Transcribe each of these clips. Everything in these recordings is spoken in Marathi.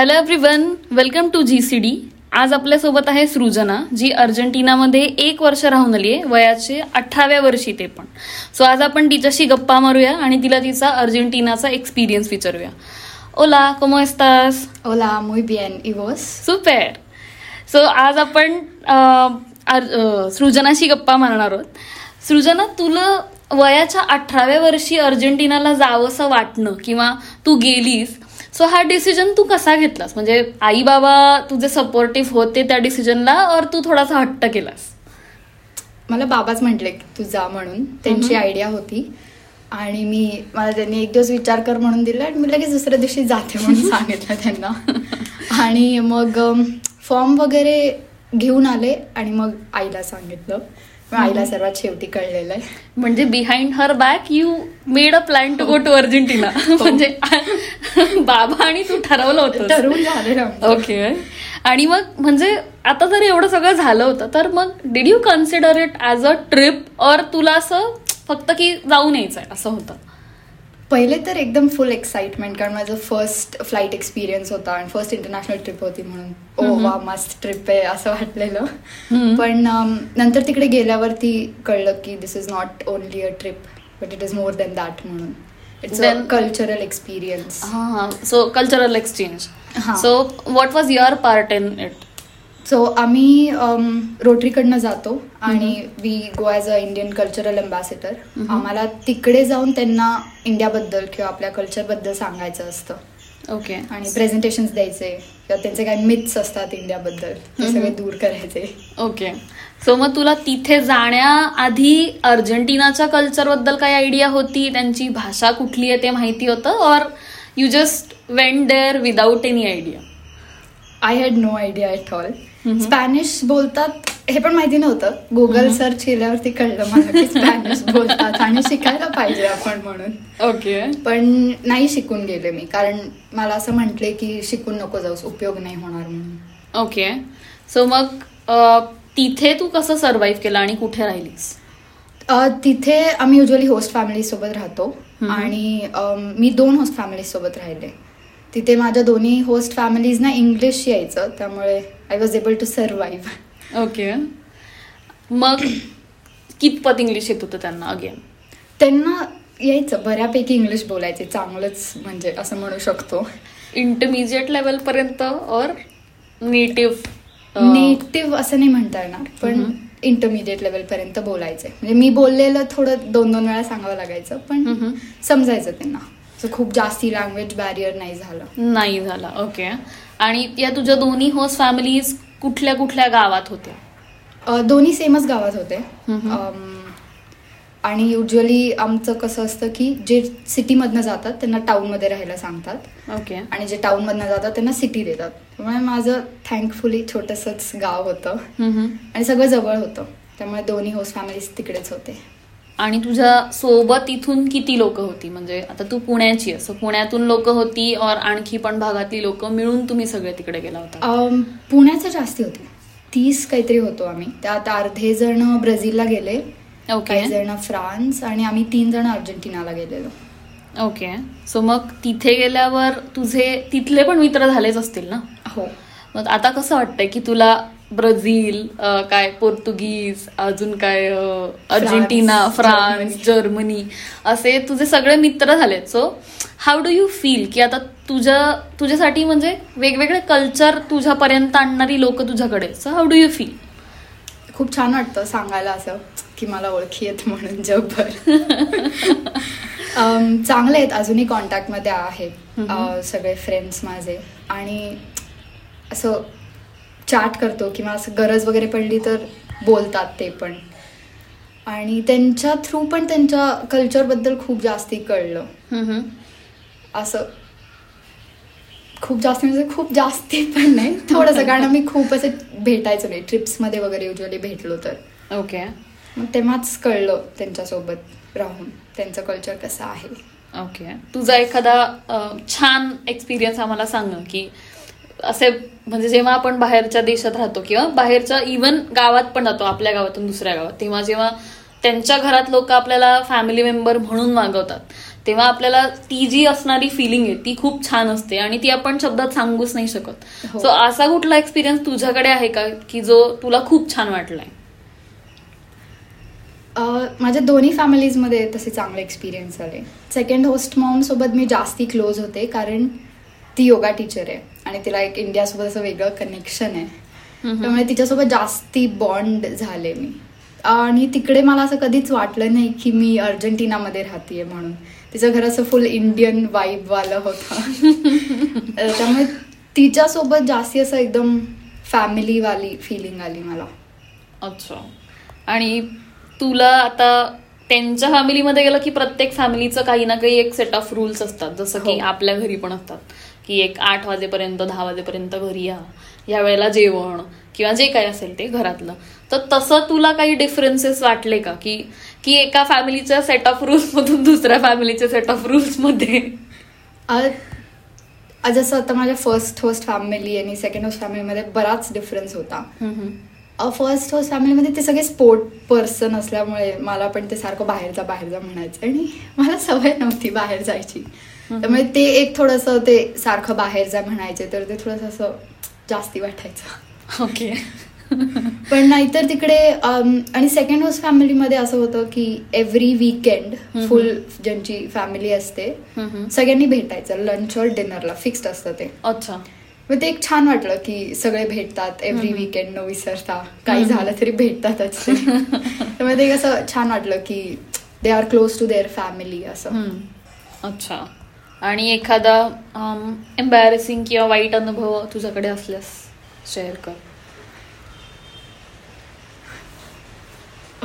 Hello everyone welcome to G C D आज आपल्यासोबत आहे सृजना जी अर्जेंटिनामध्ये एक वर्ष राहून आली आहे वयाचे अठराव्या वर्षी ते पण. सो आज आपण तिच्याशी गप्पा मारूया आणि तिला तिचा अर्जेंटिनाचा एक्सपिरियन्स विचारूया. ओला कमो एस्तास Hola, muy bien. ¿Y vos? Super so आज आपण अं, अर- अं, सृजनाशी गप्पा मारणार आहोत. सृजना तुला वयाच्या अठराव्या वर्षी अर्जेंटिनाला जावंसं वाटणं किंवा तू गेलीस सो हा डिसिजन तू कसा घेतलास? म्हणजे आई बाबा तुझे सपोर्टिव्ह होते त्या डिसिजनला और तू थोडासा हट्ट केलास? मला बाबाच म्हटले की तू जा म्हणून. त्यांची आयडिया होती. आणि मी मला त्यांनी एक दिवस विचार कर म्हणून दिला आणि मी लगेच दुसऱ्या दिवशी जाते म्हणून सांगितलं त्यांना. आणि मग फॉर्म वगैरे घेऊन आले आणि मग आईला सांगितलं. आईला सर्वात शेवटी कळलेलं आहे. म्हणजे behind her back you made a plan to go to Argentina म्हणजे बाबा आणि तू ठरवलं होतं ठरवून झालेलं. ओके आणि मग म्हणजे आता जर एवढं सगळं झालं होतं तर मग did you consider it as a trip or तुला असं फक्त की जाऊन यायचंय असं होतं? पहिले तर एकदम फुल एक्साइटमेंट कारण माझं फर्स्ट फ्लाईट एक्सपिरियन्स होता आणि फर्स्ट इंटरनॅशनल ट्रिप होती म्हणून. ओ. वा मस्त ट्रिप आहे असं वाटलेलं. पण नंतर तिकडे गेल्यावरती कळलं की this is not only a trip but it is more than that म्हणून. इट्स अ कल्चरल एक्सपिरियन्स हा सो कल्चरल एक्सचेंज हा. So what was your part in it so आम्ही रोटरीकडनं जातो आणि we go as a Indian cultural ambassador. आम्हाला तिकडे जाऊन त्यांना इंडियाबद्दल किंवा आपल्या कल्चरबद्दल सांगायचं असतं. ओके आणि प्रेझेंटेशन द्यायचे किंवा त्यांचे काही मिथ्स असतात इंडियाबद्दल ते. सगळे दूर करायचे. ओके सो मग तुला तिथे जाण्याआधी अर्जेंटिनाच्या कल्चरबद्दल काही आयडिया होती? त्यांची भाषा कुठली आहे ते माहिती होतं? Or you just went there without any idea I had no idea at all. Spanish बोलतात हे पण माहिती नव्हतं. गुगल. सर्च केल्यावरती कळलं मला की स्पॅनिश बोलतात आणि शिकायला पाहिजे आपण म्हणून. ओके पण नाही शिकून गेले मी कारण मला असं म्हटले की शिकून नको जाऊस उपयोग नाही होणार म्हणून. ओके सो मग तिथे तू कसं सर्व्हाइव्ह केलं आणि कुठे राहिलीस? तिथे आम्ही युजली होस्ट फॅमिली सोबत राहतो. आणि मी दोन होस्ट फॅमिली सोबत राहिले. तिथे माझ्या दोन्ही होस्ट फॅमिलीजना इंग्लिश यायचं त्यामुळे I was able to survive okay मग कितपत इंग्लिश येत होतं त्यांना अगेन त्यांना यायचं बऱ्यापैकी इंग्लिश बोलायचे चांगलंच म्हणजे असं म्हणू शकतो. इंटरमिजिएट लेवल पर्यंत और नेटिव्ह नेटिव्ह असं नाही म्हणता येणार पण. इंटरमिडिएट लेवल पर्यंत बोलायचे. म्हणजे मी बोललेलं थोडं दोन दोन वेळा सांगावं लागायचं पण. समजायचं त्यांना. असं खूप जास्ती लँग्वेज बॅरियर नाही झालं. नाही झाला. ओके आणि या तुझ्या दोन्ही होस्ट फॅमिलीज कुठल्या कुठल्या गावात होत्या? दोन्ही सेमच गावात होते. आणि युजली आमचं कसं असतं की जे सिटीमधनं जातात त्यांना टाऊनमध्ये राहायला सांगतात. ओके आणि जे टाऊनमधनं जातात त्यांना सिटी देतात. त्यामुळे माझं थँकफुली छोटंसंच गाव होतं. आणि सगळं जवळ होतं. त्यामुळे दोन्ही होस्ट फॅमिलीज तिकडेच होते. आणि तुझ्या सोबत इथून किती लोक होती? म्हणजे आता तू पुण्याची असं पुण्यातून लोक होती और आणखी पण भागातली लोक मिळून तुम्ही सगळे तिकडे गेला होता. पुण्याचं जास्ती होते. तीस काहीतरी होतो आम्ही. त्यात अर्धे जण ब्राझीलला गेले ओके काही जण फ्रान्स आणि आम्ही तीन जण अर्जेंटिनाला गेलेलो. ओके सो मग तिथे गेल्यावर तुझे तिथले पण मित्र झालेच असतील ना? हो. मग आता कसं वाटतंय की तुला ब्राझील काय पोर्तुगीज अजून काय अर्जेंटिना फ्रान्स जर्मनी. असे तुझे सगळे मित्र झालेत. So how do you feel की आता तुझ्या तुझ्यासाठी म्हणजे वेगवेगळे कल्चर तुझ्यापर्यंत आणणारी लोक तुझ्याकडे so how do you feel खूप छान वाटतं सांगायला असं की मला ओळखी येत म्हणून जगभर. चांगले आहेत अजूनही कॉन्टॅक्टमध्ये आहेत सगळे फ्रेंड्स माझे. आणि असं चॅट करतो किंवा असं गरज वगैरे पडली तर बोलतात ते पण. आणि त्यांच्या थ्रू पण त्यांच्या कल्चरबद्दल खूप जास्ती कळलं. असं खूप जास्त म्हणजे खूप जास्ती पण नाही थोडंसं. कारण मी खूप असं भेटायचो नाही. ट्रिप्समध्ये वगैरे युजली भेटलो तर. ओके मग तेव्हाच कळलं त्यांच्यासोबत राहून त्यांचं कल्चर कसं आहे. ओके तुझा एखादा छान एक्सपिरियन्स आम्हाला सांग की असे म्हणजे जेव्हा आपण बाहेरच्या देशात राहतो किंवा बाहेरच्या इवन गावात पण जातो आपल्या गावातून दुसऱ्या गावात तेव्हा जेव्हा त्यांच्या घरात लोक आपल्याला फॅमिली मेंबर म्हणून मागवतात तेव्हा आपल्याला ती जी असणारी फिलिंग आहे ती खूप छान असते आणि ती आपण शब्दात सांगूच नाही शकत. हो. सो असा कुठला एक्सपिरियन्स तुझ्याकडे आहे का की जो तुला खूप छान वाटलाय? माझ्या दोन्ही फॅमिलीजमध्ये तसे चांगले एक्सपिरियन्स आले. सेकंड होस्ट मॉम सोबत मी जास्ती क्लोज होते कारण ती योगा टीचर आहे. आणि तिला एक इंडियासोबत असं वेगळं कनेक्शन आहे. त्यामुळे तिच्यासोबत जास्ती बॉन्ड झाले मी. आणि तिकडे मला असं कधीच वाटलं नाही की मी अर्जेंटिनामध्ये राहतीये म्हणून. तिचं घर असं फुल इंडियन वालं होतं. त्यामुळे तिच्यासोबत जास्ती असं एकदम फॅमिलीवाली फिलिंग आली मला. अच्छा. आणि तुला आता त्यांच्या फॅमिलीमध्ये गेलं की प्रत्येक फॅमिलीचं काही ना काही एक सेट ऑफ रूल्स असतात. जसं की हो. आपल्या घरी पण असतात. की एक आठ वाजेपर्यंत दहा वाजेपर्यंत घरी या. या वेळेला जेवण किंवा जे काही असेल ते घरातलं. तर तसं तुला काही डिफरन्सेस वाटले का? की की एका फॅमिलीच्या सेट ऑफ रूल्स मधून दुसऱ्या फॅमिलीच्या सेट ऑफ रूल्समध्ये? अ, अ, जसं आता माझ्या फर्स्ट होस्ट फॅमिली आणि सेकंड होस्ट फॅमिलीमध्ये बराच डिफरन्स होता. फर्स्ट होस्ट फॅमिलीमध्ये ते सगळे स्पोर्ट पर्सन असल्यामुळे मला पण ते सारखं बाहेर जा बाहेर जा म्हणायचं. आणि मला सवय नव्हती बाहेर जायची. त्यामुळे ते एक थोडंसं ते सारखं बाहेर जा म्हणायचे तर ते थोडंसं असं जास्ती वाटायचं. ओके. पण नाहीतर तिकडे आणि सेकंड होस्ट फॅमिलीमध्ये असं होतं की एव्हरी वीकेंड फुल ज्यांची फॅमिली असते सगळ्यांनी भेटायचं. लंच और डिनरला फिक्स्ड असतं ते. अच्छा. मग ते एक छान वाटलं की सगळे भेटतात एव्हरी वीकेंड न विसरता. काही झालं तरी भेटतातच. त्यामुळे ते असं छान वाटलं की they are close to their family असं. अच्छा. आणि एखादा एम्बॅरेसिंग किंवा वाईट अनुभव तुझ्याकडे असल्यास शेअर कर.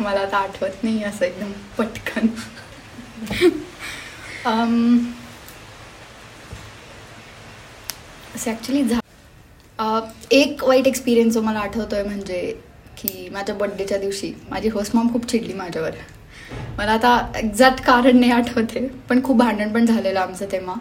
मला आता आठवत नाही असं एकदम पटकन. असं ऍक्च्युली झा एक वाईट एक्सपिरियन्स जो मला आठवतोय म्हणजे की माझ्या बड्डेच्या दिवशी माझी होस्ट मॉम खूप चिडली माझ्यावर. मला आता एक्झॅक्ट कारण नाही आठवते पण खूप भांडण पण झालेलं आमचं तेव्हा.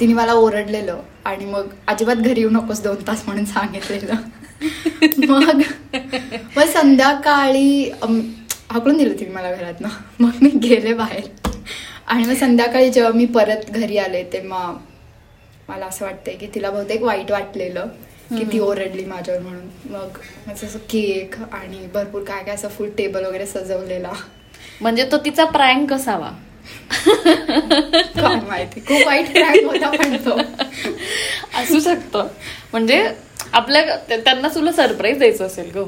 तिने मला ओरडलेलं आणि मग अजिबात घरी येऊ नकोस दोन तास म्हणून सांगितलेलं. मग मग संध्याकाळी हाकलून दिलं तिने मला घरातनं. मग मी गेले बाहेर. आणि मग संध्याकाळी जेव्हा मी परत घरी आले तेव्हा मला असं वाटतंय की तिला बहुतेक वाईट वाटलेलं की ती ओरडली माझ्यावर म्हणून. मग माझं असं केक आणि भरपूर काय काय असं फुल टेबल वगैरे सजवलेला. म्हणजे तो तिचा प्रँक कसावा माहिती? खूप वाईट prank होता पण तो. असू शकतं. म्हणजे आपल्या त्यांना तुला सरप्राईज द्यायचं असेल ग.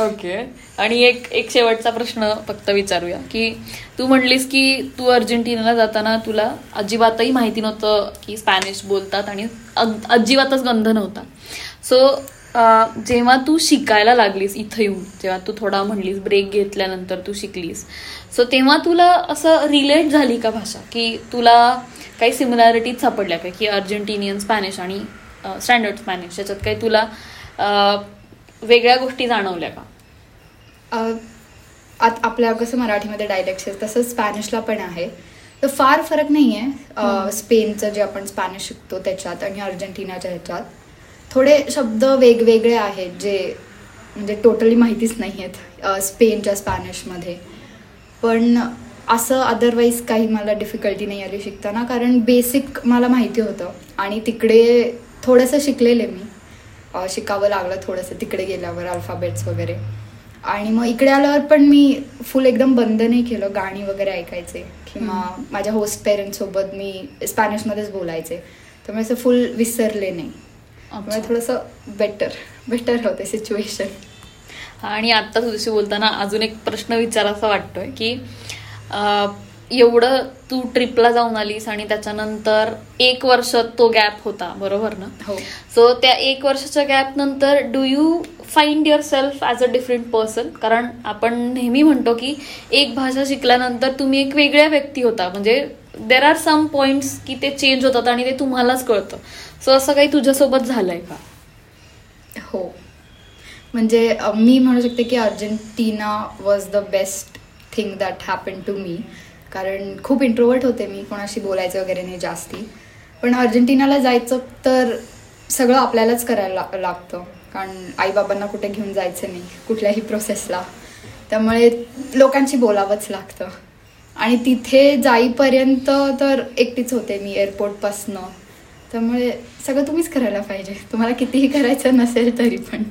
ओके आणि एक एक शेवटचा प्रश्न फक्त विचारूया की तू म्हणलीस की तू अर्जेंटिनाला जाताना तुला अजिबातही माहिती नव्हतं की स्पॅनिश बोलतात आणि अजिबातच गंध नव्हता. सो जेव्हा तू शिकायला लागलीस इथं येऊन जेव्हा तू थोडा म्हणलीस ब्रेक घेतल्यानंतर तू शिकलीस सो तेव्हा तुला असं रिलेट झाली का भाषा? की तुला काही सिमिलॅरिटीज सापडल्या का? की अर्जेंटिनियन स्पॅनिश आणि स्टँडर्ड स्पॅनिश याच्यात काही तुला अं, वेगळ्या गोष्टी जाणवल्या का? आत- आपल्या कसं मराठीमध्ये डायलेक्ट्स आहेत तसं स्पॅनिशला पण आहे. तर फार फरक नाही आहे स्पेनचं जे आपण स्पॅनिश शिकतो त्याच्यात आणि अर्जेंटिनाच्या ह्याच्यात. थोडे शब्द वेगवेगळे आहेत जे म्हणजे टोटली माहितीच नाही आहेत स्पेनच्या स्पॅनिशमध्ये. पण असं अदरवाईज काही मला डिफिकल्टी नाही आली शिकताना कारण बेसिक मला माहिती होतं आणि तिकडे थोडंसं शिकलेले मी. शिकावं लागलं थोडंसं तिकडे गेल्यावर अल्फाबेट्स वगैरे. आणि मग इकडे आल्यावर पण मी फुल एकदम बंद नाही केलं गाणी वगैरे ऐकायचे. किंवा माझ्या होस्ट पेरेंट्ससोबत मी स्पॅनिशमध्येच बोलायचे. त्यामुळे असं फुल विसरले नाही. त्यामुळे थोडंसं बेटर बेटर होते सिच्युएशन आणि आत्ता तुझ्याशी बोलताना अजून एक प्रश्न विचारायचा वाटतोय की एवढं तू ट्रिपला जाऊन आलीस आणि त्याच्यानंतर एक वर्ष तो गॅप होता बरोबर ना? हो. सो त्या एक वर्षाच्या गॅप नंतर do you find yourself as a different person कारण आपण नेहमी म्हणतो की एक भाषा शिकल्यानंतर तुम्ही एक वेगळ्या व्यक्ती होता. म्हणजे देर आर सम पॉइंट्स की ते चेंज होतात आणि ते तुम्हालाच कळतं. सो असं काही तुझ्यासोबत झालंय का? हो. म्हणजे मी म्हणू शकते की Argentina was the best thing that happen to me कारण खूप इंट्रोवर्ट होते मी कोणाशी बोलायचं वगैरे नाही जास्ती. पण अर्जेंटिनाला जायचं तर सगळं आपल्यालाच करायला ला- लागतं. कारण आईबाबांना कुठे घेऊन जायचं नाही कुठल्याही प्रोसेसला त्यामुळे लोकांशी बोलावंच लागतं. आणि तिथे जाईपर्यंत तर एकटीच होते मी एअरपोर्टपासनं. त्यामुळे सगळं तुम्हीच करायला पाहिजे. तुम्हाला कितीही करायचं नसेल तरी पण.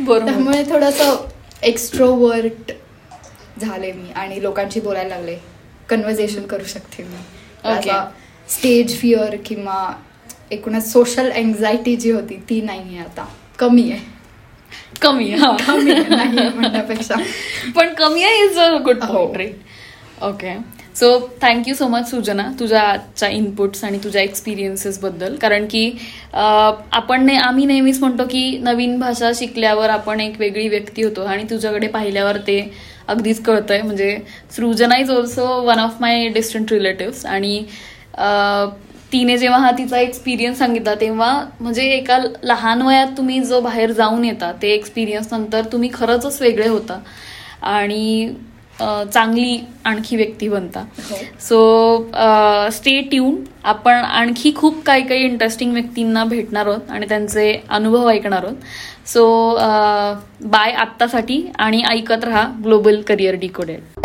बरोबर. त्यामुळे थोडंसं एक्स्ट्रोवर्ट झाले मी आणि लोकांशी बोलायला लागले. कन्व्हर्सेशन करू शकते मी. स्टेज फिअर किंवा एकूणच सोशल अँझायटी जी होती ती नाही आहे आता. कमी आहे. कमी हा. कमी म्हणण्यापेक्षा. पण कमी आहे इज अ गुड हो. Right okay so thank you so much Sujana तुझ्या आजच्या इनपुट्स आणि तुझ्या एक्सपिरियन्सेसबद्दल कारण की आपण ने आम्ही नेहमीच म्हणतो की नवीन भाषा शिकल्यावर आपण एक वेगळी व्यक्ती होतो आणि तुझ्याकडे पाहिल्यावर ते अगदीच कळतंय. म्हणजे Srujana is also one of my distant relatives आणि तिने जेव्हा हा तिचा एक्सपिरियन्स सांगितला तेव्हा म्हणजे एका लहान वयात तुम्ही जो बाहेर जाऊन येता ते एक्सपिरियन्स नंतर तुम्ही खरंच वेगळे होता. आणि चांगली आणखी व्यक्ती बनता. सो स्टे ट्यून आपण आणखी खूप काही काही इंटरेस्टिंग व्यक्तींना भेटणार आहोत आणि त्यांचे अनुभव ऐकणार आहोत. सो बाय आत्तासाठी आणि ऐकत राहा ग्लोबल करिअर डिकोडेड